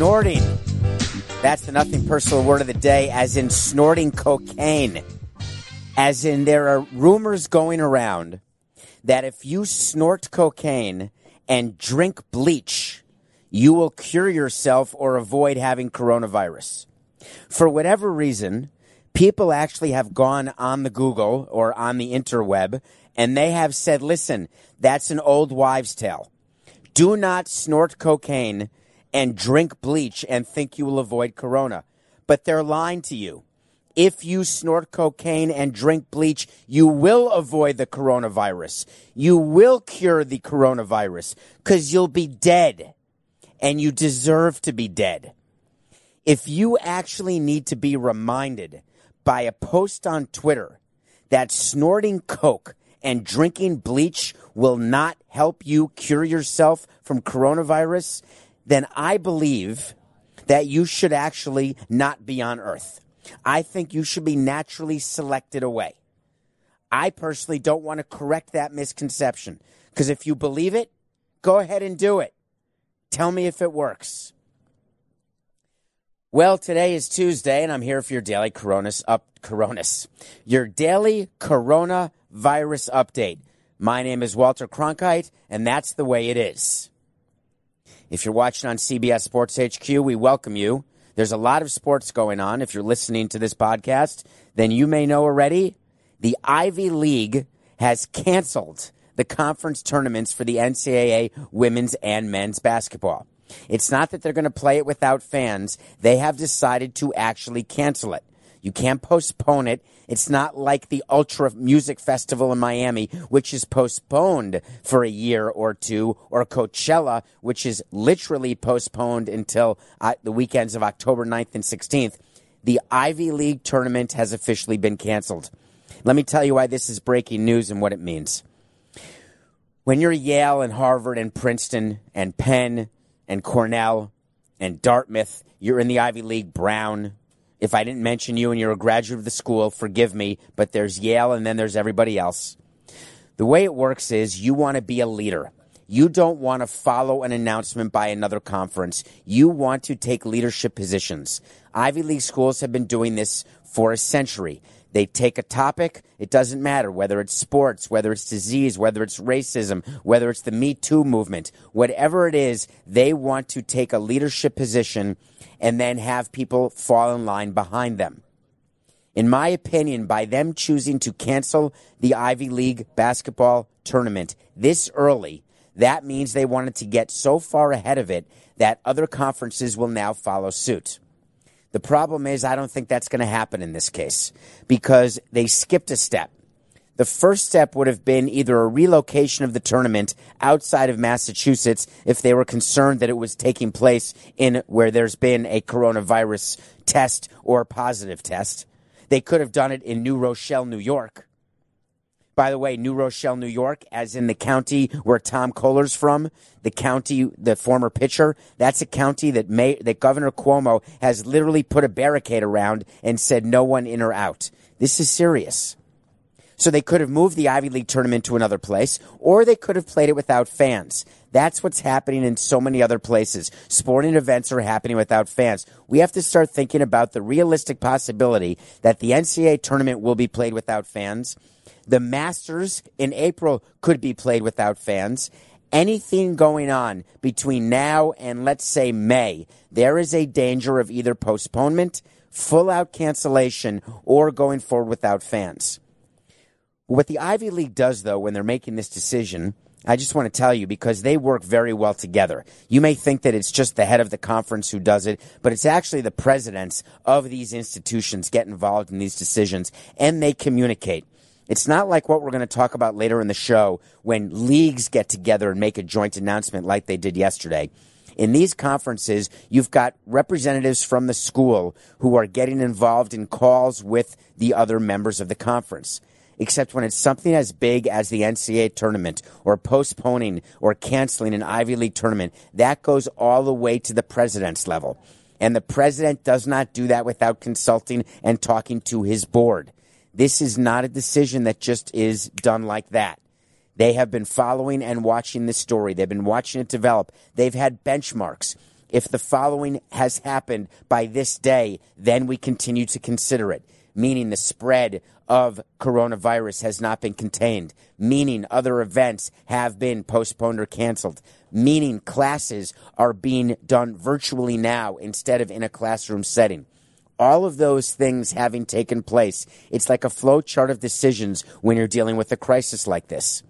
Snorting. That's the nothing personal word of the day, as in snorting cocaine. As in, there are rumors going around that if you snort cocaine and drink bleach, you will cure yourself or avoid having coronavirus. For whatever reason, people actually have gone on the Google or on the interweb and they have said, listen, that's an old wives' tale. Do not snort cocaine and drink bleach and think you will avoid corona. But they're lying to you. If you snort cocaine and drink bleach, you will avoid the coronavirus. You will cure the coronavirus because you'll be dead and you deserve to be dead. If you actually need to be reminded by a post on Twitter that snorting coke and drinking bleach will not help you cure yourself from coronavirus, then I believe that you should actually not be on earth. I think you should be naturally selected away. I personally don't want to correct that misconception because if you believe it, go ahead and do it. Tell me if it works. Well, today is Tuesday, and I'm here for your daily Coronas up Coronas, your daily coronavirus update. My name is Walter Cronkite, and that's the way it is. If you're watching on CBS Sports HQ, we welcome you. There's a lot of sports going on. If you're listening to this podcast, then you may know already the Ivy League has canceled the conference tournaments for the NCAA women's and men's basketball. It's not that they're going to play it without fans. They have decided to actually cancel it. You can't postpone it. It's not like the Ultra Music Festival in Miami, which is postponed for a year or two, or Coachella, which is literally postponed until uh, the weekends of October 9th and 16th. The Ivy League tournament has officially been canceled. Let me tell you why this is breaking news and what it means. When you're Yale and Harvard and Princeton and Penn and Cornell and Dartmouth, you're in the Ivy League, Brown, if I didn't mention you and you're a graduate of the school, forgive me, but there's Yale and then there's everybody else. The way it works is you want to be a leader. You don't want to follow an announcement by another conference. You want to take leadership positions. Ivy League schools have been doing this for a century. They take a topic, it doesn't matter whether it's sports, whether it's disease, whether it's racism, whether it's the Me Too movement, whatever it is, they want to take a leadership position and then have people fall in line behind them. In my opinion, by them choosing to cancel the Ivy League basketball tournament this early, that means they wanted to get so far ahead of it that other conferences will now follow suit. The problem is, I don't think that's going to happen in this case because they skipped a step. The first step would have been either a relocation of the tournament outside of Massachusetts if they were concerned that it was taking place in where there's been a coronavirus test or positive test. They could have done it in New Rochelle, New York. By the way, New Rochelle, New York, as in the county where Tom Koehler's from, the county, the former pitcher, that's a county that may, that Governor Cuomo has literally put a barricade around and said no one in or out. This is serious. So they could have moved the Ivy League tournament to another place, or they could have played it without fans. That's what's happening in so many other places. Sporting events are happening without fans. We have to start thinking about the realistic possibility that the NCAA tournament will be played without fans. The Masters in April could be played without fans. Anything going on between now and let's say May, there is a danger of either postponement, full out cancellation, or going forward without fans. What the Ivy League does, though, when they're making this decision, I just want to tell you because they work very well together. You may think that it's just the head of the conference who does it, but it's actually the presidents of these institutions get involved in these decisions and they communicate. It's not like what we're going to talk about later in the show when leagues get together and make a joint announcement like they did yesterday. In these conferences, you've got representatives from the school who are getting involved in calls with the other members of the conference. Except when it's something as big as the NCAA tournament or postponing or canceling an Ivy League tournament, that goes all the way to the president's level. And the president does not do that without consulting and talking to his board. This is not a decision that just is done like that. They have been following and watching this story. They've been watching it develop. They've had benchmarks. If the following has happened by this day, then we continue to consider it, meaning the spread of coronavirus has not been contained, meaning other events have been postponed or canceled, meaning classes are being done virtually now instead of in a classroom setting all of those things having taken place, it's like a flow chart of decisions when you're dealing with a crisis like this.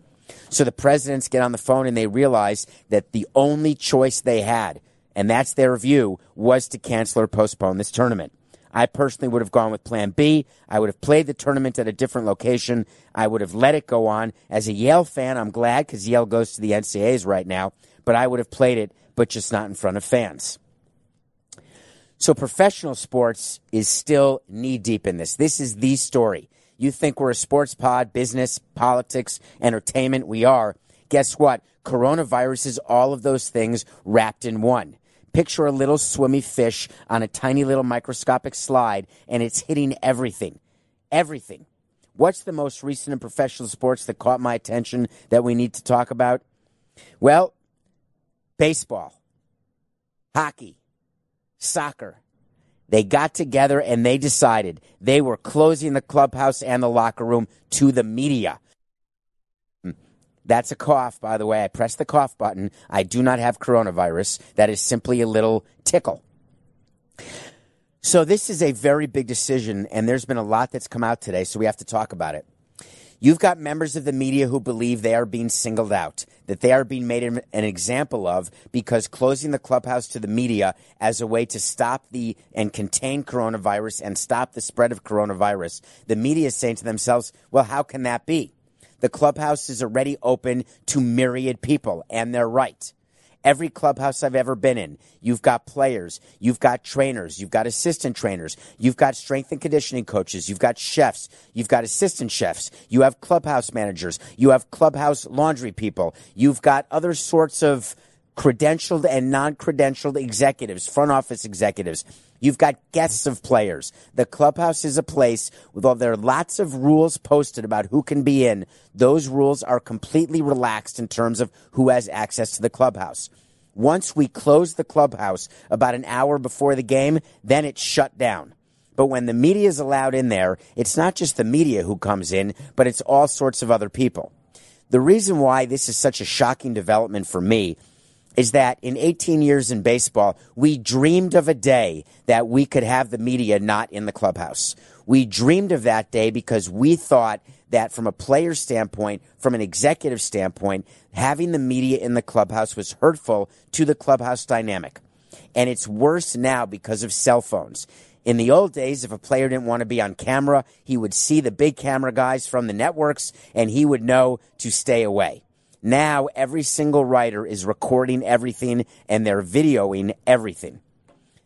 So the presidents get on the phone and they realize that the only choice they had, and that's their view, was to cancel or postpone this tournament. I personally would have gone with plan B. I would have played the tournament at a different location. I would have let it go on. As a Yale fan, I'm glad because Yale goes to the NCAAs right now, but I would have played it, but just not in front of fans. So professional sports is still knee deep in this. This is the story. You think we're a sports pod, business, politics, entertainment. We are. Guess what? Coronavirus is all of those things wrapped in one. Picture a little swimmy fish on a tiny little microscopic slide, and it's hitting everything. Everything. What's the most recent in professional sports that caught my attention that we need to talk about? Well, baseball, hockey, soccer. They got together and they decided they were closing the clubhouse and the locker room to the media. Hmm. That's a cough, by the way. I pressed the cough button. I do not have coronavirus. That is simply a little tickle. So, this is a very big decision, and there's been a lot that's come out today, so we have to talk about it. You've got members of the media who believe they are being singled out, that they are being made an example of because closing the clubhouse to the media as a way to stop the and contain coronavirus and stop the spread of coronavirus. The media is saying to themselves, well, how can that be? The clubhouse is already open to myriad people, and they're right. Every clubhouse I've ever been in, you've got players, you've got trainers, you've got assistant trainers, you've got strength and conditioning coaches, you've got chefs, you've got assistant chefs, you have clubhouse managers, you have clubhouse laundry people, you've got other sorts of credentialed and non credentialed executives, front office executives. You've got guests of players. The clubhouse is a place with all there are lots of rules posted about who can be in. Those rules are completely relaxed in terms of who has access to the clubhouse. Once we close the clubhouse about an hour before the game, then it's shut down. But when the media is allowed in there, it's not just the media who comes in, but it's all sorts of other people. The reason why this is such a shocking development for me is that in 18 years in baseball, we dreamed of a day that we could have the media not in the clubhouse. We dreamed of that day because we thought that from a player standpoint, from an executive standpoint, having the media in the clubhouse was hurtful to the clubhouse dynamic. And it's worse now because of cell phones. In the old days, if a player didn't want to be on camera, he would see the big camera guys from the networks and he would know to stay away. Now every single writer is recording everything and they're videoing everything.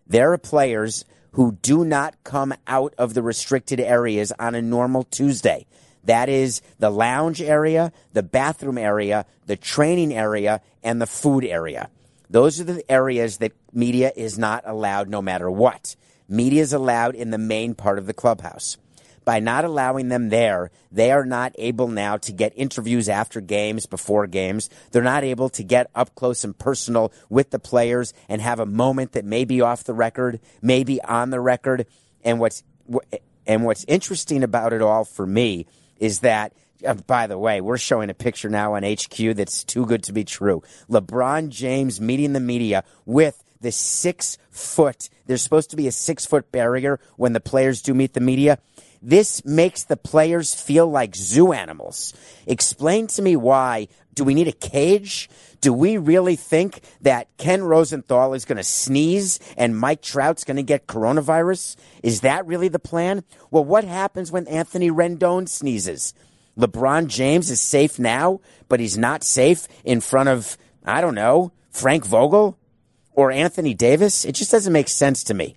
There are players who do not come out of the restricted areas on a normal Tuesday. That is the lounge area, the bathroom area, the training area, and the food area. Those are the areas that media is not allowed no matter what. Media is allowed in the main part of the clubhouse by not allowing them there, they are not able now to get interviews after games, before games. They're not able to get up close and personal with the players and have a moment that may be off the record, maybe on the record. And what's and what's interesting about it all for me is that uh, by the way, we're showing a picture now on HQ that's too good to be true. LeBron James meeting the media with the six foot, there's supposed to be a six foot barrier when the players do meet the media. This makes the players feel like zoo animals. Explain to me why. Do we need a cage? Do we really think that Ken Rosenthal is going to sneeze and Mike Trout's going to get coronavirus? Is that really the plan? Well, what happens when Anthony Rendon sneezes? LeBron James is safe now, but he's not safe in front of, I don't know, Frank Vogel or Anthony Davis. It just doesn't make sense to me.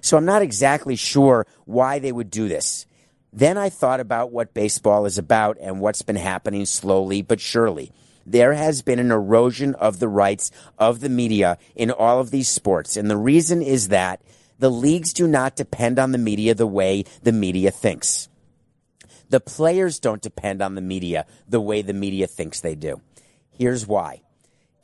So I'm not exactly sure why they would do this. Then I thought about what baseball is about and what's been happening slowly but surely. There has been an erosion of the rights of the media in all of these sports. And the reason is that the leagues do not depend on the media the way the media thinks. The players don't depend on the media the way the media thinks they do. Here's why.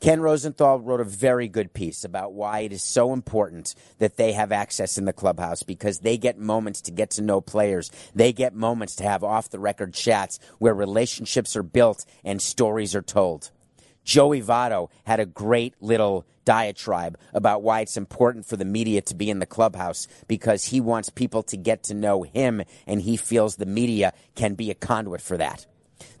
Ken Rosenthal wrote a very good piece about why it is so important that they have access in the clubhouse because they get moments to get to know players. They get moments to have off the record chats where relationships are built and stories are told. Joey Votto had a great little diatribe about why it's important for the media to be in the clubhouse because he wants people to get to know him and he feels the media can be a conduit for that.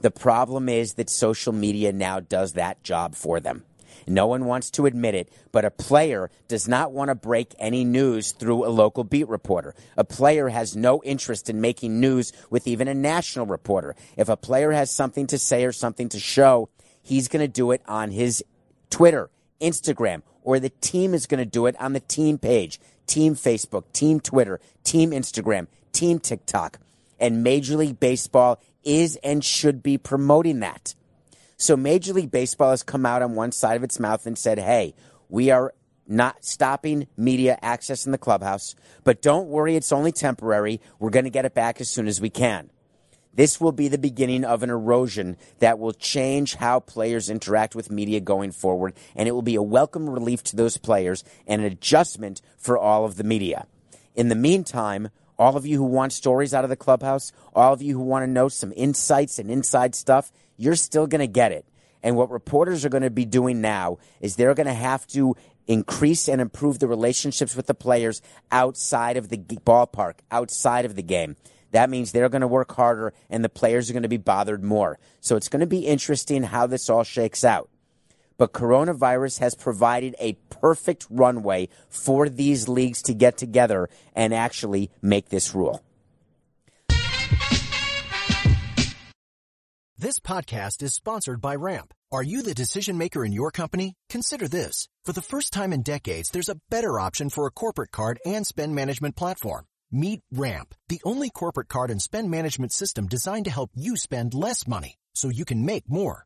The problem is that social media now does that job for them. No one wants to admit it, but a player does not want to break any news through a local beat reporter. A player has no interest in making news with even a national reporter. If a player has something to say or something to show, he's going to do it on his Twitter, Instagram, or the team is going to do it on the team page, team Facebook, team Twitter, team Instagram, team TikTok. And Major League Baseball is and should be promoting that. So Major League Baseball has come out on one side of its mouth and said, hey, we are not stopping media access in the clubhouse, but don't worry, it's only temporary. We're going to get it back as soon as we can. This will be the beginning of an erosion that will change how players interact with media going forward, and it will be a welcome relief to those players and an adjustment for all of the media. In the meantime, all of you who want stories out of the clubhouse, all of you who want to know some insights and inside stuff, you're still going to get it. And what reporters are going to be doing now is they're going to have to increase and improve the relationships with the players outside of the ballpark, outside of the game. That means they're going to work harder and the players are going to be bothered more. So it's going to be interesting how this all shakes out. But coronavirus has provided a perfect runway for these leagues to get together and actually make this rule. This podcast is sponsored by Ramp. Are you the decision maker in your company? Consider this. For the first time in decades, there's a better option for a corporate card and spend management platform. Meet Ramp, the only corporate card and spend management system designed to help you spend less money so you can make more.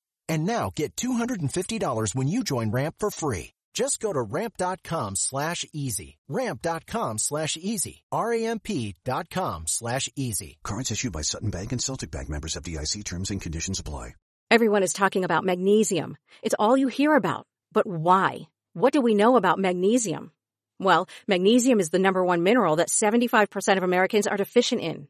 And now get $250 when you join Ramp for free. Just go to ramp.com slash easy. Ramp.com slash easy. R-A-M-P dot com slash easy. Cards issued by Sutton Bank and Celtic Bank members FDIC terms and conditions apply. Everyone is talking about magnesium. It's all you hear about. But why? What do we know about magnesium? Well, magnesium is the number one mineral that 75% of Americans are deficient in.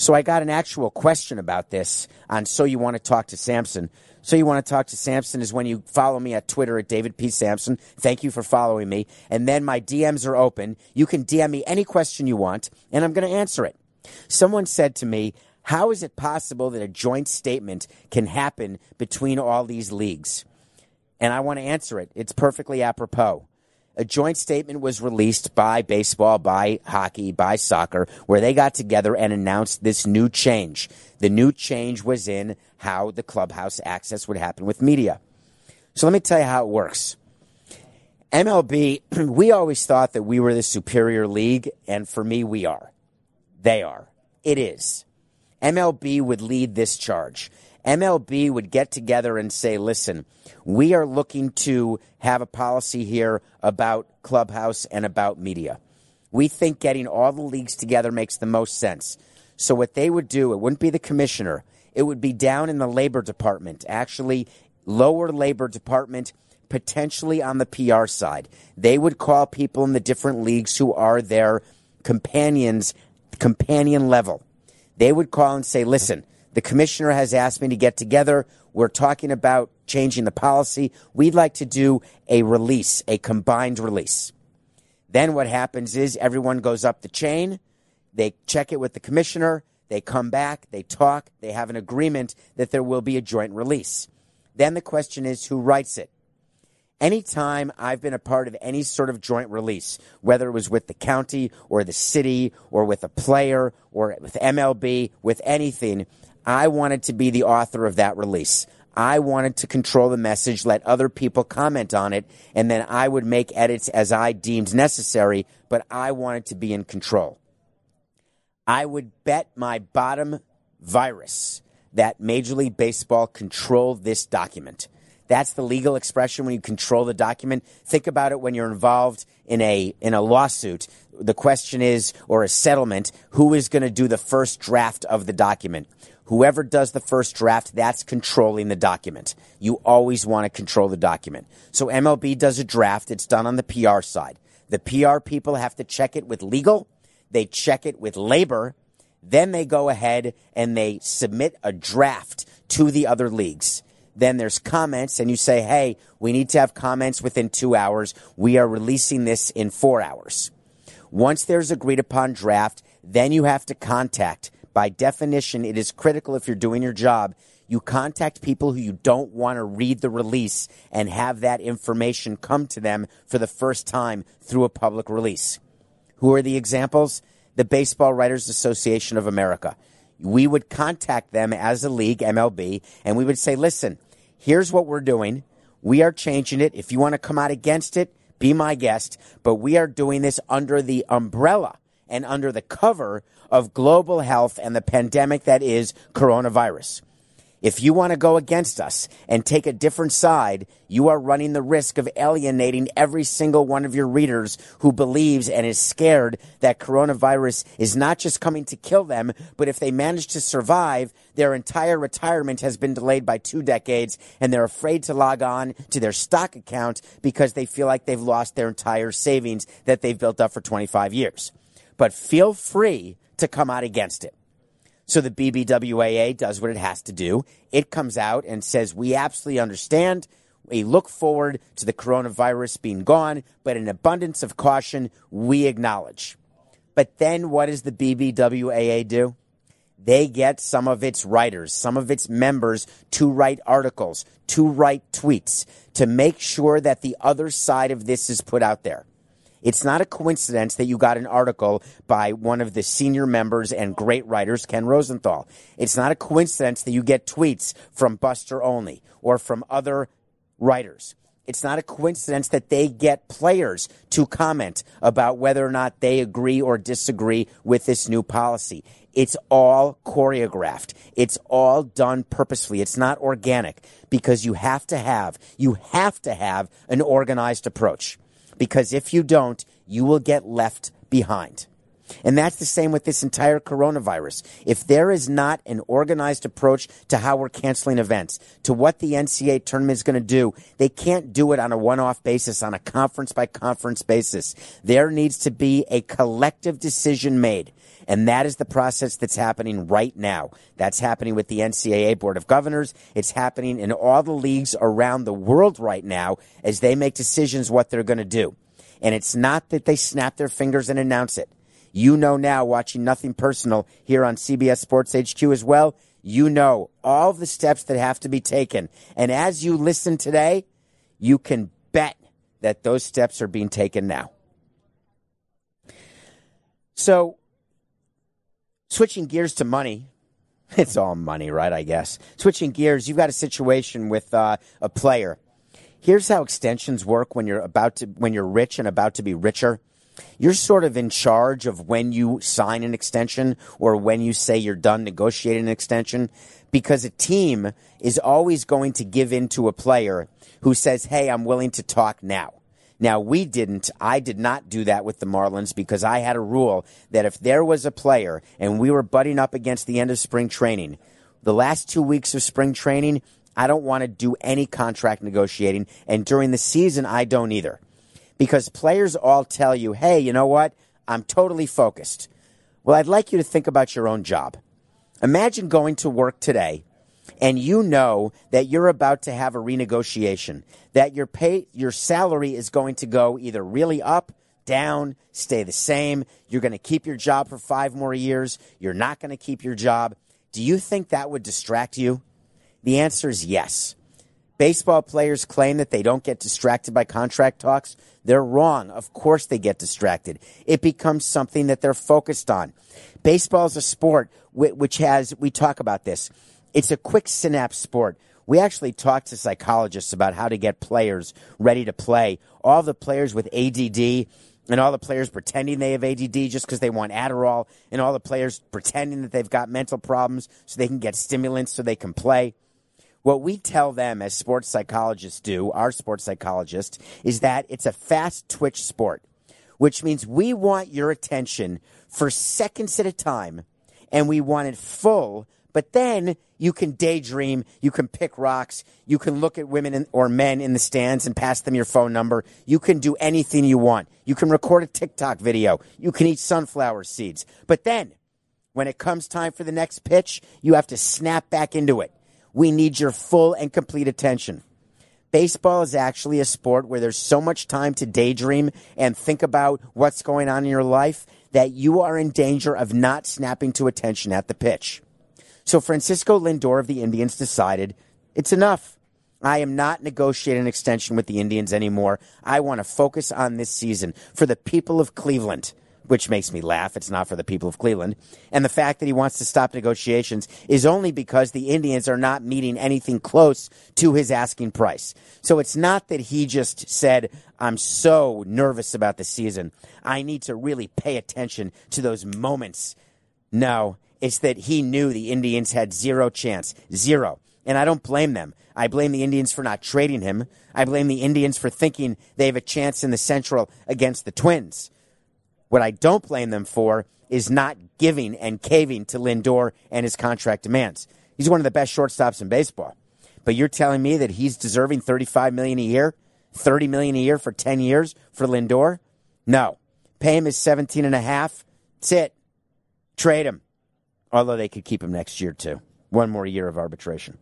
So I got an actual question about this on So You Want to Talk to Samson. So You Want to Talk to Samson is when you follow me at Twitter at David P. Samson. Thank you for following me. And then my DMs are open. You can DM me any question you want, and I'm going to answer it. Someone said to me, how is it possible that a joint statement can happen between all these leagues? And I want to answer it. It's perfectly apropos. A joint statement was released by baseball, by hockey, by soccer, where they got together and announced this new change. The new change was in how the clubhouse access would happen with media. So let me tell you how it works. MLB, we always thought that we were the superior league, and for me, we are. They are. It is. MLB would lead this charge. MLB would get together and say, listen, we are looking to have a policy here about Clubhouse and about media. We think getting all the leagues together makes the most sense. So, what they would do, it wouldn't be the commissioner, it would be down in the labor department, actually, lower labor department, potentially on the PR side. They would call people in the different leagues who are their companions, companion level. They would call and say, listen, the commissioner has asked me to get together. We're talking about changing the policy. We'd like to do a release, a combined release. Then what happens is everyone goes up the chain. They check it with the commissioner. They come back. They talk. They have an agreement that there will be a joint release. Then the question is who writes it? Anytime I've been a part of any sort of joint release, whether it was with the county or the city or with a player or with MLB, with anything, I wanted to be the author of that release. I wanted to control the message, let other people comment on it, and then I would make edits as I deemed necessary, but I wanted to be in control. I would bet my bottom virus that Major League Baseball controlled this document. That's the legal expression when you control the document. Think about it when you're involved in a in a lawsuit. The question is or a settlement, who is going to do the first draft of the document? Whoever does the first draft, that's controlling the document. You always want to control the document. So MLB does a draft, it's done on the PR side. The PR people have to check it with legal, they check it with labor, then they go ahead and they submit a draft to the other leagues. Then there's comments, and you say, hey, we need to have comments within two hours. We are releasing this in four hours. Once there's agreed upon draft, then you have to contact. By definition, it is critical if you're doing your job. You contact people who you don't want to read the release and have that information come to them for the first time through a public release. Who are the examples? The Baseball Writers Association of America. We would contact them as a league, MLB, and we would say, listen, here's what we're doing. We are changing it. If you want to come out against it, be my guest. But we are doing this under the umbrella and under the cover of global health and the pandemic that is coronavirus. If you want to go against us and take a different side, you are running the risk of alienating every single one of your readers who believes and is scared that coronavirus is not just coming to kill them, but if they manage to survive, their entire retirement has been delayed by two decades and they're afraid to log on to their stock account because they feel like they've lost their entire savings that they've built up for 25 years. But feel free to come out against it. So the BBWAA does what it has to do. It comes out and says, We absolutely understand. We look forward to the coronavirus being gone, but in abundance of caution, we acknowledge. But then what does the BBWAA do? They get some of its writers, some of its members to write articles, to write tweets, to make sure that the other side of this is put out there. It's not a coincidence that you got an article by one of the senior members and great writers, Ken Rosenthal. It's not a coincidence that you get tweets from Buster Olney or from other writers. It's not a coincidence that they get players to comment about whether or not they agree or disagree with this new policy. It's all choreographed. It's all done purposefully. It's not organic because you have to have, you have to have an organized approach because if you don't, you will get left behind. And that's the same with this entire coronavirus. If there is not an organized approach to how we're canceling events, to what the NCAA tournament is going to do, they can't do it on a one off basis, on a conference by conference basis. There needs to be a collective decision made. And that is the process that's happening right now. That's happening with the NCAA Board of Governors. It's happening in all the leagues around the world right now as they make decisions what they're going to do. And it's not that they snap their fingers and announce it. You know now, watching Nothing Personal here on CBS Sports HQ as well, you know all the steps that have to be taken. And as you listen today, you can bet that those steps are being taken now. So, switching gears to money, it's all money, right? I guess. Switching gears, you've got a situation with uh, a player. Here's how extensions work when you're about to when you're rich and about to be richer. You're sort of in charge of when you sign an extension or when you say you're done negotiating an extension because a team is always going to give in to a player who says, Hey, I'm willing to talk now. Now, we didn't. I did not do that with the Marlins because I had a rule that if there was a player and we were butting up against the end of spring training, the last two weeks of spring training, I don't want to do any contract negotiating. And during the season, I don't either. Because players all tell you, hey, you know what? I'm totally focused. Well, I'd like you to think about your own job. Imagine going to work today and you know that you're about to have a renegotiation, that your pay, your salary is going to go either really up, down, stay the same. You're going to keep your job for five more years. You're not going to keep your job. Do you think that would distract you? The answer is yes. Baseball players claim that they don't get distracted by contract talks. They're wrong. Of course they get distracted. It becomes something that they're focused on. Baseball is a sport which has, we talk about this, it's a quick synapse sport. We actually talked to psychologists about how to get players ready to play. All the players with ADD and all the players pretending they have ADD just because they want Adderall, and all the players pretending that they've got mental problems so they can get stimulants so they can play. What we tell them as sports psychologists do, our sports psychologists, is that it's a fast twitch sport, which means we want your attention for seconds at a time and we want it full but then you can daydream, you can pick rocks, you can look at women in, or men in the stands and pass them your phone number. You can do anything you want. You can record a TikTok video. You can eat sunflower seeds. But then, when it comes time for the next pitch, you have to snap back into it. We need your full and complete attention. Baseball is actually a sport where there's so much time to daydream and think about what's going on in your life that you are in danger of not snapping to attention at the pitch. So Francisco Lindor of the Indians decided it's enough. I am not negotiating an extension with the Indians anymore. I want to focus on this season for the people of Cleveland, which makes me laugh. It's not for the people of Cleveland. And the fact that he wants to stop negotiations is only because the Indians are not meeting anything close to his asking price. So it's not that he just said, I'm so nervous about the season. I need to really pay attention to those moments. No, it's that he knew the Indians had zero chance. Zero. And I don't blame them. I blame the Indians for not trading him. I blame the Indians for thinking they have a chance in the Central against the Twins. What I don't blame them for is not giving and caving to Lindor and his contract demands. He's one of the best shortstops in baseball. But you're telling me that he's deserving 35 million a year, 30 million a year for 10 years for Lindor? No. Pay him his 17 and a half. That's it. Trade him. Although they could keep him next year, too. One more year of arbitration.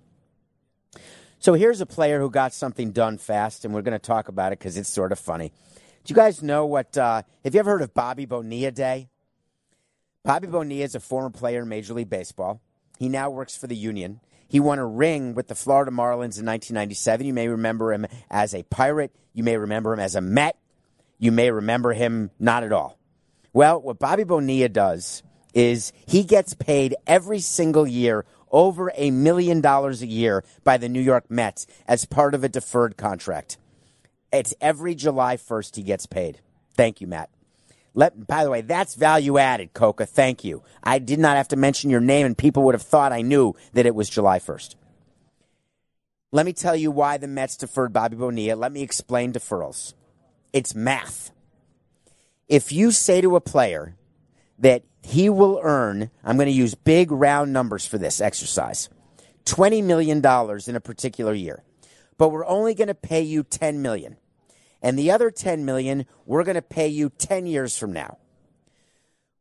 So here's a player who got something done fast, and we're going to talk about it because it's sort of funny. Do you guys know what? Uh, have you ever heard of Bobby Bonilla Day? Bobby Bonilla is a former player in Major League Baseball. He now works for the Union. He won a ring with the Florida Marlins in 1997. You may remember him as a Pirate. You may remember him as a Met. You may remember him not at all. Well, what Bobby Bonilla does is he gets paid every single year over a million dollars a year by the New York Mets as part of a deferred contract. It's every July 1st he gets paid. Thank you, Matt. Let, by the way, that's value added, Coca. Thank you. I did not have to mention your name, and people would have thought I knew that it was July 1st. Let me tell you why the Mets deferred Bobby Bonilla. Let me explain deferrals. It's math. If you say to a player that he will earn, I'm going to use big round numbers for this exercise, $20 million in a particular year. But we're only going to pay you 10 million. And the other 10 million, we're going to pay you 10 years from now.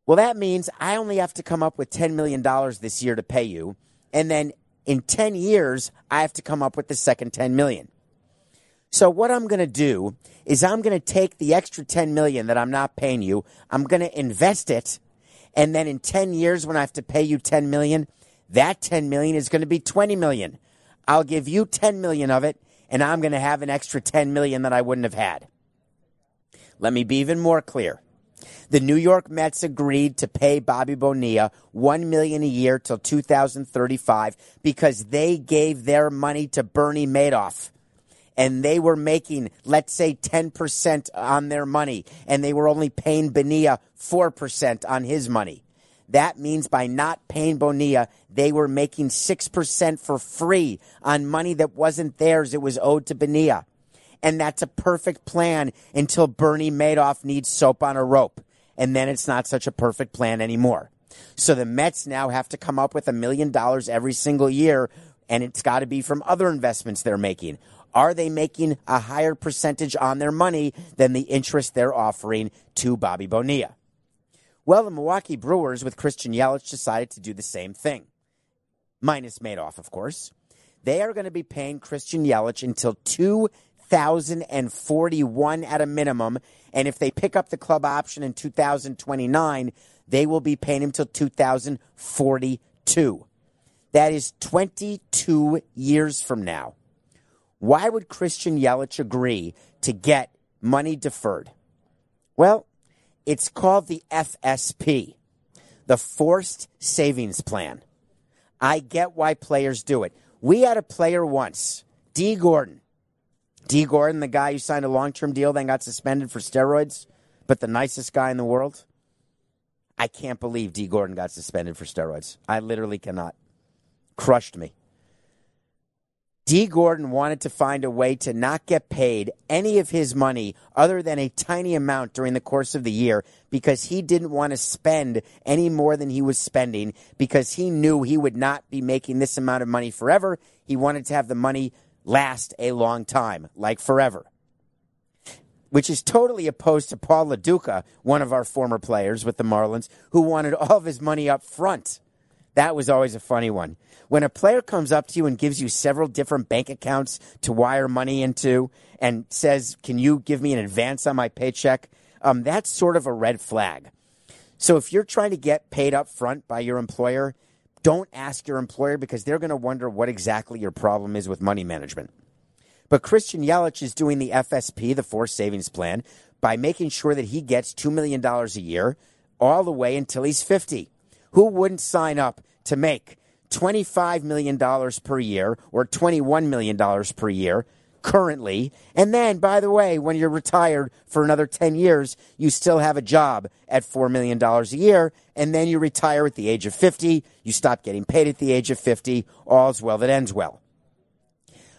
Well, that means I only have to come up with $10 million this year to pay you. And then in 10 years, I have to come up with the second 10 million. So what I'm going to do is I'm going to take the extra 10 million that I'm not paying you. I'm going to invest it and then in 10 years when I have to pay you 10 million, that 10 million is going to be 20 million. I'll give you 10 million of it and I'm going to have an extra 10 million that I wouldn't have had. Let me be even more clear. The New York Mets agreed to pay Bobby Bonilla one million a year till 2035 because they gave their money to Bernie Madoff. And they were making, let's say, 10% on their money, and they were only paying Bonilla 4% on his money. That means by not paying Bonilla, they were making 6% for free on money that wasn't theirs. It was owed to Bonilla. And that's a perfect plan until Bernie Madoff needs soap on a rope. And then it's not such a perfect plan anymore. So the Mets now have to come up with a million dollars every single year, and it's got to be from other investments they're making. Are they making a higher percentage on their money than the interest they're offering to Bobby Bonilla? Well, the Milwaukee Brewers with Christian Yelich decided to do the same thing. Minus Madoff, of course. They are going to be paying Christian Yelich until 2041 at a minimum. And if they pick up the club option in 2029, they will be paying him till 2042. That is 22 years from now. Why would Christian Yelich agree to get money deferred? Well, it's called the FSP, the Forced Savings Plan. I get why players do it. We had a player once, Dee Gordon. Dee Gordon, the guy who signed a long term deal, then got suspended for steroids, but the nicest guy in the world. I can't believe Dee Gordon got suspended for steroids. I literally cannot. Crushed me. Dee Gordon wanted to find a way to not get paid any of his money other than a tiny amount during the course of the year because he didn't want to spend any more than he was spending because he knew he would not be making this amount of money forever. He wanted to have the money last a long time, like forever. Which is totally opposed to Paul Lo Duca, one of our former players with the Marlins, who wanted all of his money up front. That was always a funny one. When a player comes up to you and gives you several different bank accounts to wire money into and says, Can you give me an advance on my paycheck? Um, that's sort of a red flag. So if you're trying to get paid up front by your employer, don't ask your employer because they're going to wonder what exactly your problem is with money management. But Christian Yelich is doing the FSP, the Forced Savings Plan, by making sure that he gets $2 million a year all the way until he's 50. Who wouldn't sign up to make $25 million per year or $21 million per year currently. And then, by the way, when you're retired for another 10 years, you still have a job at $4 million a year. And then you retire at the age of 50. You stop getting paid at the age of 50. All's well that ends well.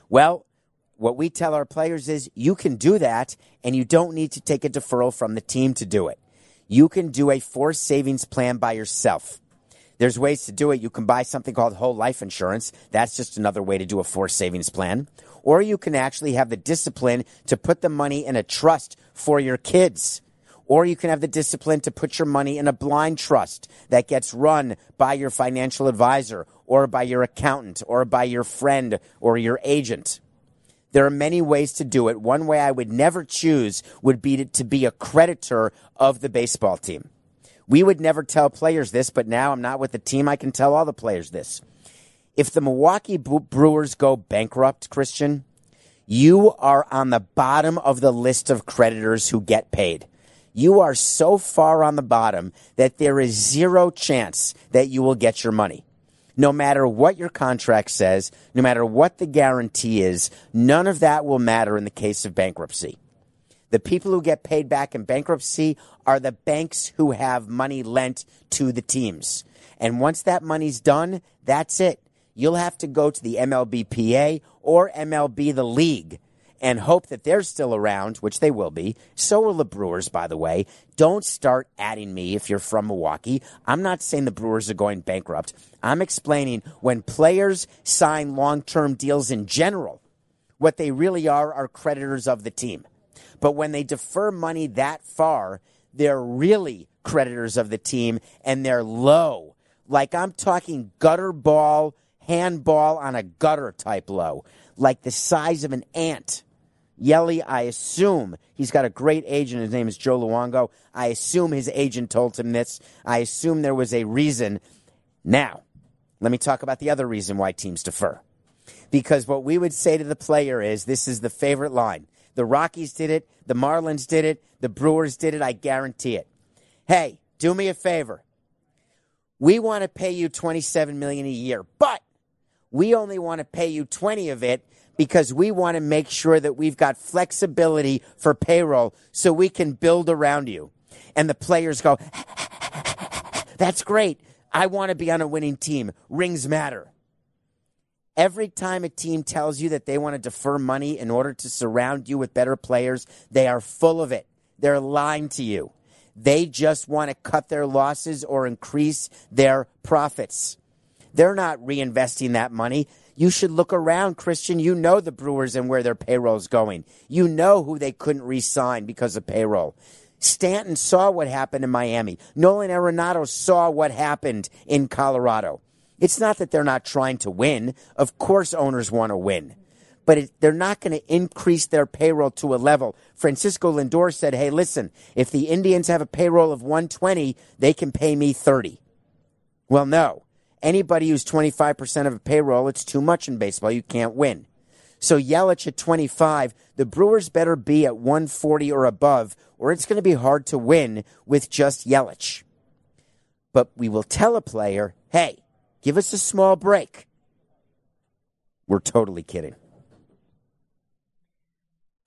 Well, what we tell our players is you can do that and you don't need to take a deferral from the team to do it. You can do a forced savings plan by yourself. There's ways to do it. You can buy something called whole life insurance. That's just another way to do a forced savings plan. Or you can actually have the discipline to put the money in a trust for your kids. Or you can have the discipline to put your money in a blind trust that gets run by your financial advisor or by your accountant or by your friend or your agent. There are many ways to do it. One way I would never choose would be to, to be a creditor of the baseball team. We would never tell players this, but now I'm not with the team. I can tell all the players this. If the Milwaukee Brewers go bankrupt, Christian, you are on the bottom of the list of creditors who get paid. You are so far on the bottom that there is zero chance that you will get your money. No matter what your contract says, no matter what the guarantee is, none of that will matter in the case of bankruptcy. The people who get paid back in bankruptcy are the banks who have money lent to the teams. And once that money's done, that's it. You'll have to go to the MLBPA or MLB the league and hope that they're still around, which they will be. So will the Brewers, by the way. Don't start adding me if you're from Milwaukee. I'm not saying the Brewers are going bankrupt. I'm explaining when players sign long term deals in general, what they really are are creditors of the team. But when they defer money that far, they're really creditors of the team and they're low. Like I'm talking gutter ball, handball on a gutter type low, like the size of an ant. Yelly, I assume he's got a great agent. His name is Joe Longo. I assume his agent told him this. I assume there was a reason. Now, let me talk about the other reason why teams defer. Because what we would say to the player is this is the favorite line. The Rockies did it. The Marlins did it. The Brewers did it. I guarantee it. Hey, do me a favor. We want to pay you 27 million a year, but we only want to pay you 20 of it because we want to make sure that we've got flexibility for payroll so we can build around you. And the players go, that's great. I want to be on a winning team. Rings matter. Every time a team tells you that they want to defer money in order to surround you with better players, they are full of it. They're lying to you. They just want to cut their losses or increase their profits. They're not reinvesting that money. You should look around, Christian. You know the Brewers and where their payroll's going. You know who they couldn't re sign because of payroll. Stanton saw what happened in Miami. Nolan Arenado saw what happened in Colorado. It's not that they're not trying to win. Of course, owners want to win. But it, they're not going to increase their payroll to a level. Francisco Lindor said, hey, listen, if the Indians have a payroll of 120, they can pay me 30. Well, no. Anybody who's 25% of a payroll, it's too much in baseball. You can't win. So Yelich at 25, the Brewers better be at 140 or above, or it's going to be hard to win with just Yelich. But we will tell a player, hey, give us a small break. We're totally kidding.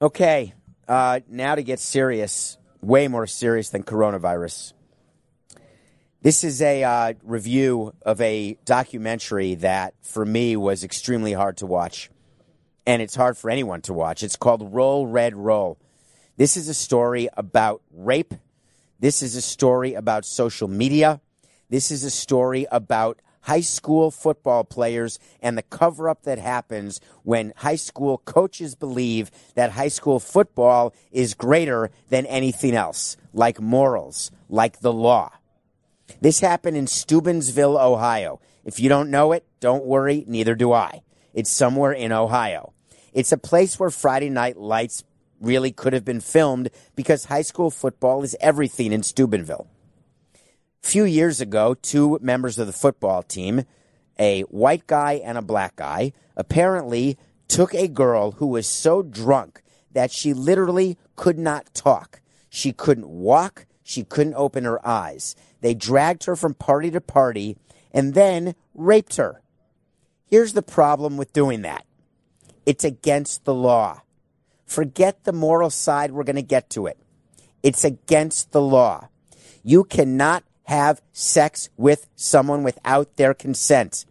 Okay, uh, now to get serious, way more serious than coronavirus. This is a uh, review of a documentary that, for me, was extremely hard to watch. And it's hard for anyone to watch. It's called Roll Red Roll. This is a story about rape. This is a story about social media. This is a story about high school football players and the cover up that happens when high school coaches believe that high school football is greater than anything else, like morals, like the law. This happened in Steubenville, Ohio. If you don't know it, don't worry, neither do I. It's somewhere in Ohio. It's a place where Friday Night Lights really could have been filmed because high school football is everything in Steubenville few years ago, two members of the football team, a white guy and a black guy, apparently took a girl who was so drunk that she literally could not talk. She couldn't walk. She couldn't open her eyes. They dragged her from party to party and then raped her. Here's the problem with doing that it's against the law. Forget the moral side, we're going to get to it. It's against the law. You cannot have sex with someone without their consent.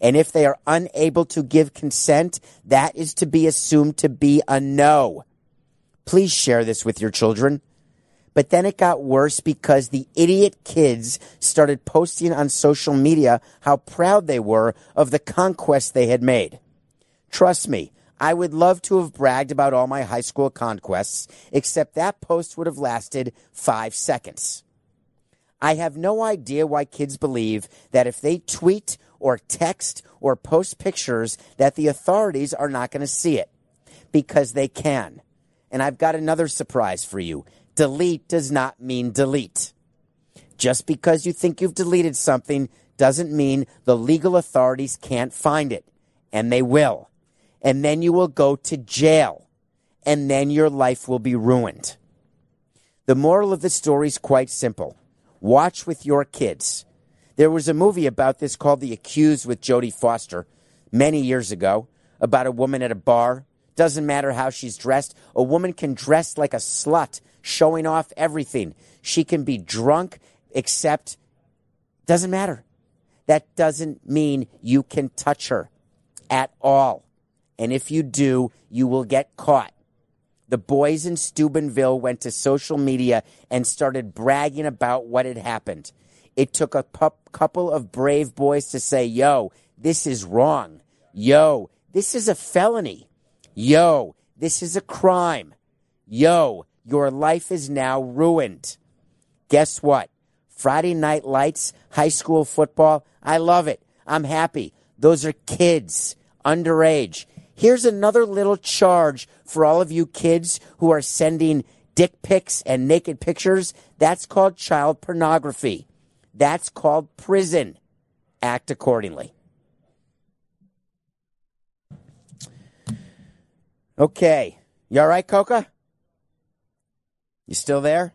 And if they are unable to give consent, that is to be assumed to be a no. Please share this with your children. But then it got worse because the idiot kids started posting on social media how proud they were of the conquest they had made. Trust me, I would love to have bragged about all my high school conquests, except that post would have lasted five seconds. I have no idea why kids believe that if they tweet or text or post pictures that the authorities are not going to see it because they can. And I've got another surprise for you. Delete does not mean delete. Just because you think you've deleted something doesn't mean the legal authorities can't find it. And they will. And then you will go to jail. And then your life will be ruined. The moral of the story is quite simple. Watch with your kids. There was a movie about this called The Accused with Jodie Foster many years ago about a woman at a bar. Doesn't matter how she's dressed. A woman can dress like a slut, showing off everything. She can be drunk, except doesn't matter. That doesn't mean you can touch her at all. And if you do, you will get caught the boys in Steubenville went to social media and started bragging about what had happened. It took a couple of brave boys to say, yo, this is wrong. Yo, this is a felony. Yo, this is a crime. Yo, your life is now ruined. Guess what? Friday night lights, high school football, I love it. I'm happy. Those are kids, underage. Here's another little charge for all of you kids who are sending dick pics and naked pictures. That's called child pornography. That's called prison. Act accordingly. Okay. You all right, Coca? You still there?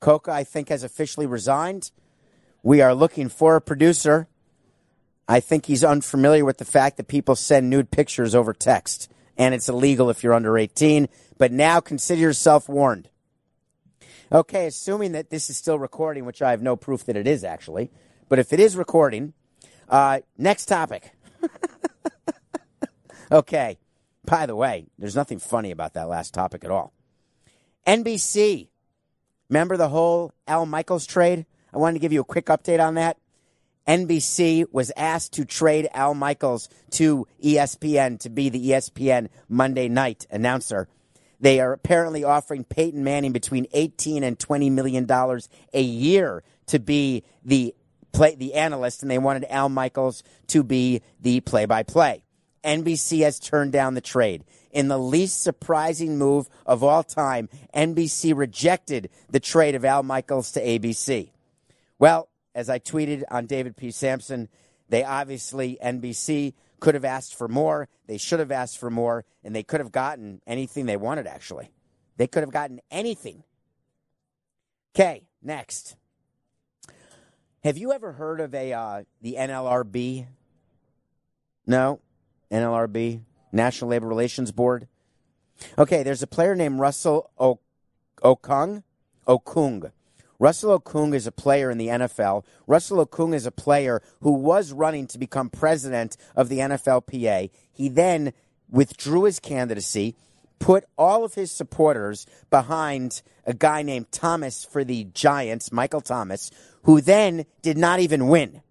Coca, I think, has officially resigned. We are looking for a producer. I think he's unfamiliar with the fact that people send nude pictures over text, and it's illegal if you're under 18. But now consider yourself warned. Okay, assuming that this is still recording, which I have no proof that it is actually, but if it is recording, uh, next topic. okay, by the way, there's nothing funny about that last topic at all. NBC, remember the whole Al Michaels trade? I wanted to give you a quick update on that. NBC was asked to trade Al Michaels to ESPN to be the ESPN Monday night announcer. They are apparently offering Peyton Manning between 18 and 20 million dollars a year to be the play the analyst and they wanted Al Michaels to be the play-by-play. NBC has turned down the trade. In the least surprising move of all time, NBC rejected the trade of Al Michaels to ABC. Well, as I tweeted on David P. Samson, they obviously, NBC, could have asked for more. They should have asked for more, and they could have gotten anything they wanted, actually. They could have gotten anything. Okay, next. Have you ever heard of a uh, the NLRB? No, NLRB, National Labor Relations Board. Okay, there's a player named Russell o- Okung. Okung. Russell Okung is a player in the NFL. Russell Okung is a player who was running to become president of the NFLPA. He then withdrew his candidacy, put all of his supporters behind a guy named Thomas for the Giants, Michael Thomas, who then did not even win.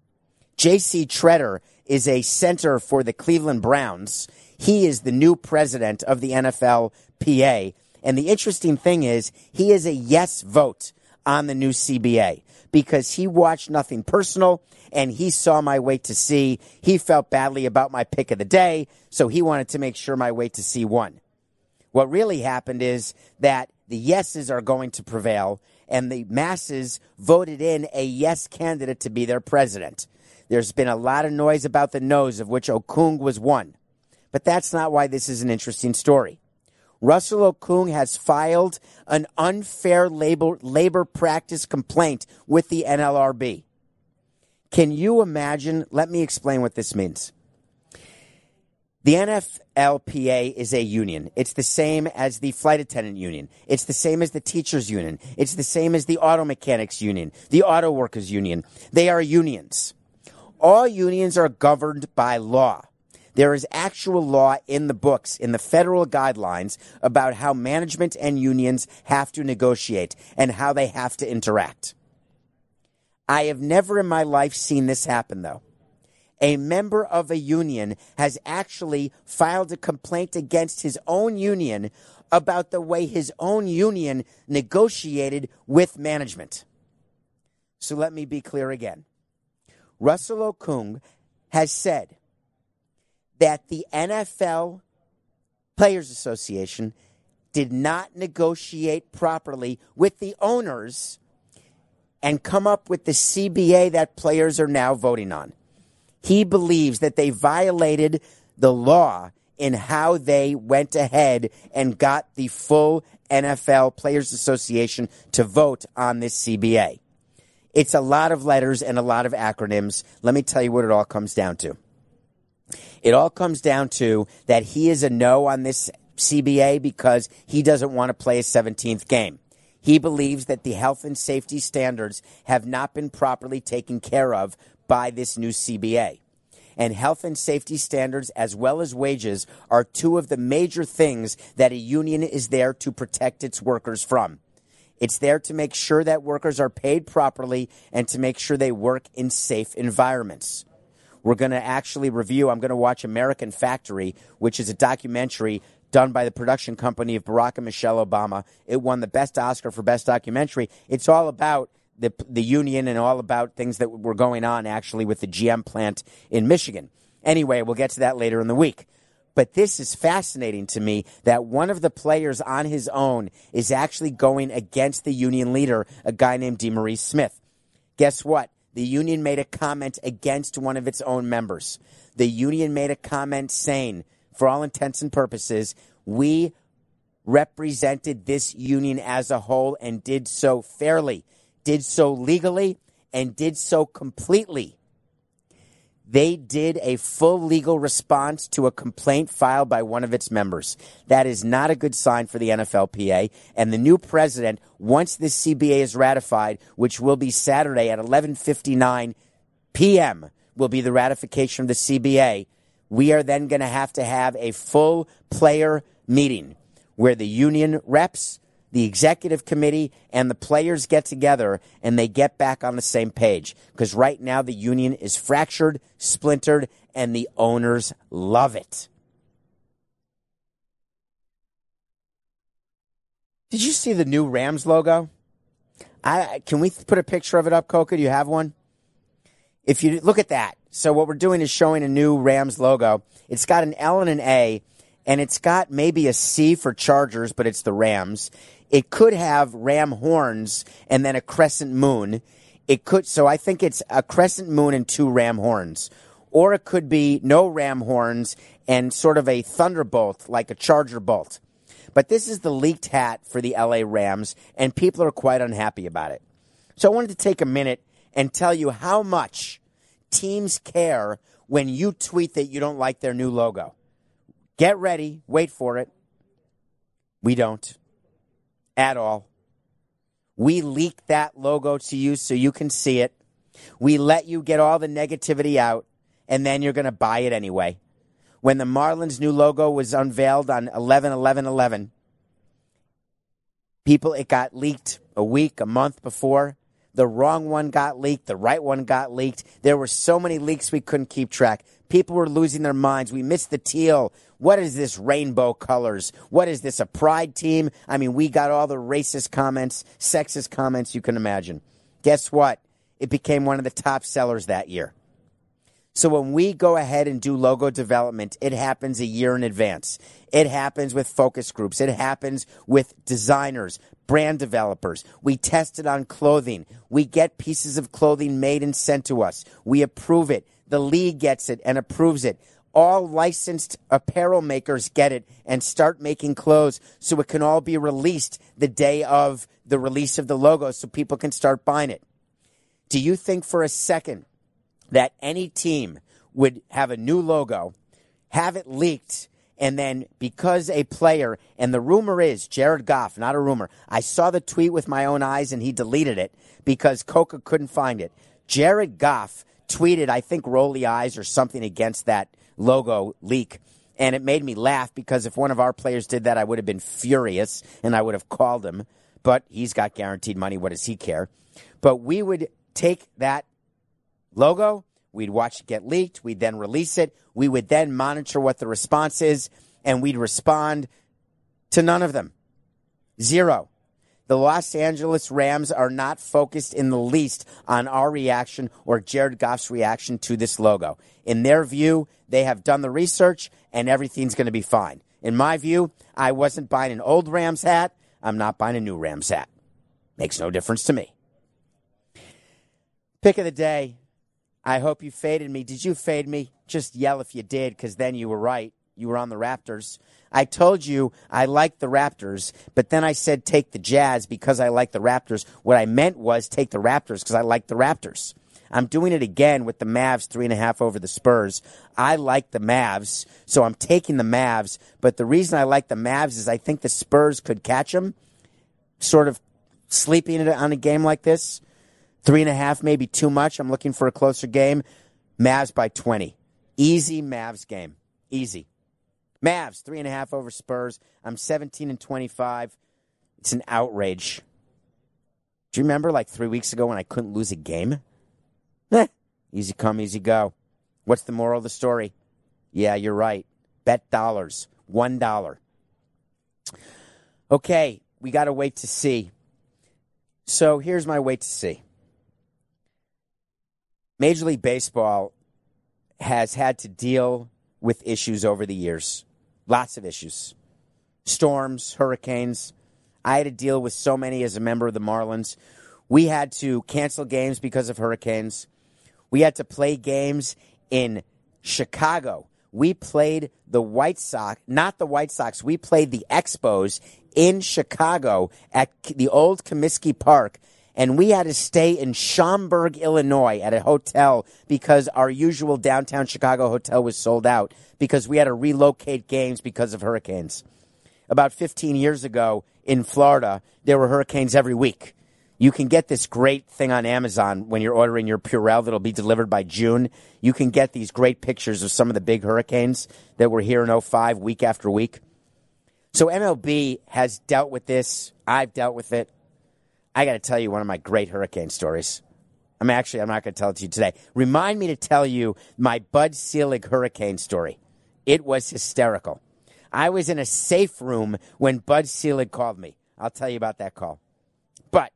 J.C. Tretter is a center for the Cleveland Browns. He is the new president of the NFLPA. And the interesting thing is, he is a yes vote on the new CBA because he watched nothing personal and he saw my wait to see. He felt badly about my pick of the day, so he wanted to make sure my wait to see won. What really happened is that the yeses are going to prevail and the masses voted in a yes candidate to be their president. There's been a lot of noise about the no's, of which Okung was one. But that's not why this is an interesting story. Russell Okung has filed an unfair labor, labor practice complaint with the NLRB. Can you imagine? Let me explain what this means. The NFLPA is a union. It's the same as the flight attendant union. It's the same as the teachers union. It's the same as the auto mechanics union, the auto workers union. They are unions. All unions are governed by law. There is actual law in the books, in the federal guidelines, about how management and unions have to negotiate and how they have to interact. I have never in my life seen this happen, though. A member of a union has actually filed a complaint against his own union about the way his own union negotiated with management. So let me be clear again. Russell Okung has said that the NFL Players Association did not negotiate properly with the owners and come up with the CBA that players are now voting on. He believes that they violated the law in how they went ahead and got the full NFL Players Association to vote on this CBA. It's a lot of letters and a lot of acronyms. Let me tell you what it all comes down to. It all comes down to that he is a no on this CBA because he doesn't want to play a 17th game. He believes that the health and safety standards have not been properly taken care of by this new CBA. And health and safety standards, as well as wages, are two of the major things that a union is there to protect its workers from. It's there to make sure that workers are paid properly and to make sure they work in safe environments. We're going to actually review, I'm going to watch American Factory, which is a documentary done by the production company of Barack and Michelle Obama. It won the best Oscar for best documentary. It's all about the the union and all about things that were going on actually with the GM plant in Michigan. Anyway, we'll get to that later in the week. But this is fascinating to me that one of the players on his own is actually going against the union leader, a guy named DeMaurice Smith. Guess what? The union made a comment against one of its own members. The union made a comment saying, for all intents and purposes, we represented this union as a whole and did so fairly, did so legally, and did so completely. They did a full legal response to a complaint filed by one of its members. That is not a good sign for the NFLPA. And the new president, once this CBA is ratified, which will be Saturday at 11:59 p.m., will be the ratification of the CBA. We are then going to have to have a full player meeting where the union reps, the executive committee, and the players get together and they get back on the same page. Because right now the union is fractured, splintered, and the owners love it. Did you see the new Rams logo? I can we put a picture of it up, Coca? Do you have one? If you look at that, so what we're doing is showing a new Rams logo. It's got an L and an A, and it's got maybe a C for Chargers, but it's the Rams. It could have ram horns and then a crescent moon. It could, so I think it's a crescent moon and two ram horns. Or it could be no ram horns and sort of a thunderbolt, like a charger bolt. But this is the leaked hat for the LA Rams, and people are quite unhappy about it. So I wanted to take a minute and tell you how much teams care when you tweet that you don't like their new logo. Get ready, wait for it. We don't at all. We leak that logo to you so you can see it. We let you get all the negativity out, and then you're going to buy it anyway. When the Marlins' new logo was unveiled on 11 11 11, people, it got leaked a week, a month before. The wrong one got leaked. The right one got leaked. There were so many leaks we couldn't keep track. People were losing their minds. We missed the teal. What is this rainbow colors? What is this, a pride team? I mean, we got all the racist comments, sexist comments you can imagine. Guess what? It became one of the top sellers that year. So when we go ahead and do logo development, it happens a year in advance. It happens with focus groups. It happens with designers, brand developers. We test it on clothing. We get pieces of clothing made and sent to us. We approve it. The league gets it and approves it. All licensed apparel makers get it and start making clothes so it can all be released the day of the release of the logo so people can start buying it. Do you think for a second that any team would have a new logo, have it leaked, and then because a player, and the rumor is Jared Goff, not a rumor. I saw the tweet with my own eyes and he deleted it because Coca couldn't find it. Jared Goff tweeted, I think, Rolly Eyes or something against that logo leak. And it made me laugh because if one of our players did that, I would have been furious and I would have called him. But he's got guaranteed money. What does he care? But we would take that logo. We'd watch it get leaked. We'd then release it. We would then monitor what the response is, and we'd respond to none of them. Zero. The Los Angeles Rams are not focused in the least on our reaction or Jared Goff's reaction to this logo. In their view, they have done the research and everything's going to be fine. In my view, I wasn't buying an old Rams hat. I'm not buying a new Rams hat. Makes no difference to me. Pick of the day I hope you faded me. Did you fade me? Just yell if you did, because then you were right. You were on the Raptors. I told you I liked the Raptors, but then I said take the Jazz because I like the Raptors. What I meant was take the Raptors because I like the Raptors. I'm doing it again with the Mavs three and a half over the Spurs. I like the Mavs, so I'm taking the Mavs. But the reason I like the Mavs is I think the Spurs could catch them, sort of sleeping on a game like this. Three and a half, maybe too much. I'm looking for a closer game. Mavs by 20. Easy Mavs game. Easy. Mavs, three and a half over Spurs. I'm 17 and 25. It's an outrage. Do you remember like three weeks ago when I couldn't lose a game? Eh, easy come, easy go. What's the moral of the story? Yeah, you're right. Bet dollars. One dollar. Okay, we got to wait to see. So here's my wait to see. Major League Baseball has had to deal with issues over the years. Lots of issues. Storms, hurricanes. I had to deal with so many as a member of the Marlins. We had to cancel games because of hurricanes. We had to play games in Chicago we played the White Sox, not the White Sox, we played the Expos in Chicago at the old Comiskey Park. And we had to stay in Schaumburg, Illinois at a hotel because our usual downtown Chicago hotel was sold out because we had to relocate games because of hurricanes. About 15 years ago in Florida, there were hurricanes every week. You can get this great thing on Amazon when you're ordering your Purell that'll be delivered by June. You can get these great pictures of some of the big hurricanes that were here in 05 week after week. So MLB has dealt with this. I've dealt with it. I got to tell you one of my great hurricane stories. I'm actually, I'm not going to tell it to you today. Remind me to tell you my Bud Selig hurricane story. It was hysterical. I was in a safe room when Bud Selig called me. I'll tell you about that call. But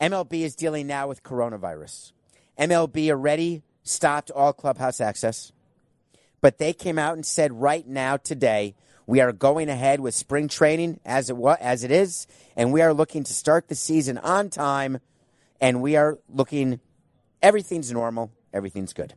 MLB is dealing now with coronavirus. MLB already stopped all clubhouse access, but they came out and said right now, today, we are going ahead with spring training as it was, as it is, and we are looking to start the season on time, and we are looking. Everything's normal. Everything's good.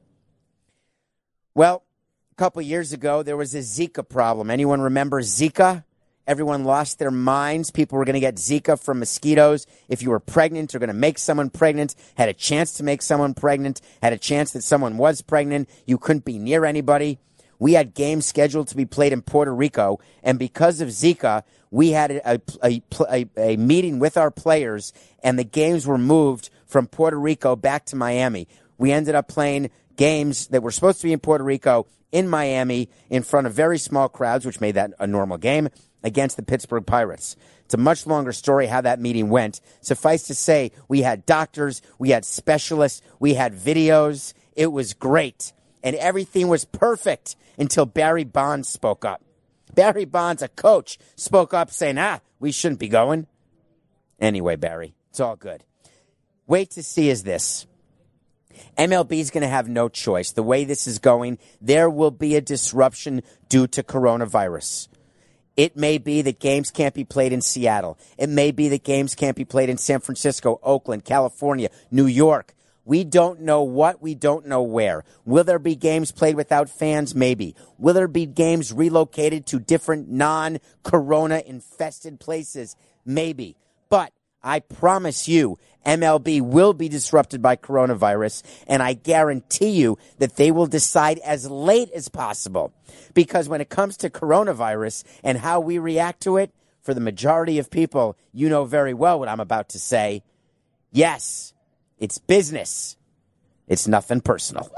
Well, a couple years ago, there was a Zika problem. Anyone remember Zika? Everyone lost their minds. People were going to get Zika from mosquitoes. If you were pregnant or going to make someone pregnant, had a chance to make someone pregnant, had a chance that someone was pregnant, you couldn't be near anybody. We had games scheduled to be played in Puerto Rico, and because of Zika, we had a, a, a, a, meeting with our players, and the games were moved from Puerto Rico back to Miami. We ended up playing games that were supposed to be in Puerto Rico in Miami in front of very small crowds, which made that a normal game against the Pittsburgh Pirates. It's a much longer story how that meeting went. Suffice to say, we had doctors, we had specialists, we had videos. It was great. And everything was perfect until Barry Bonds spoke up. Barry Bonds, a coach, spoke up saying, ah, we shouldn't be going. Anyway, Barry, it's all good. Wait to see is this. MLB is going to have no choice. The way this is going, there will be a disruption due to coronavirus. It may be that games can't be played in Seattle. It may be that games can't be played in San Francisco, Oakland, California, New York. We don't know what, we don't know where. Will there be games played without fans? Maybe. Will there be games relocated to different non corona infested places? Maybe. But I promise you, MLB will be disrupted by coronavirus, and I guarantee you that they will decide as late as possible. Because when it comes to coronavirus and how we react to it, for the majority of people, you know very well what I'm about to say. Yes, it's business. It's nothing personal.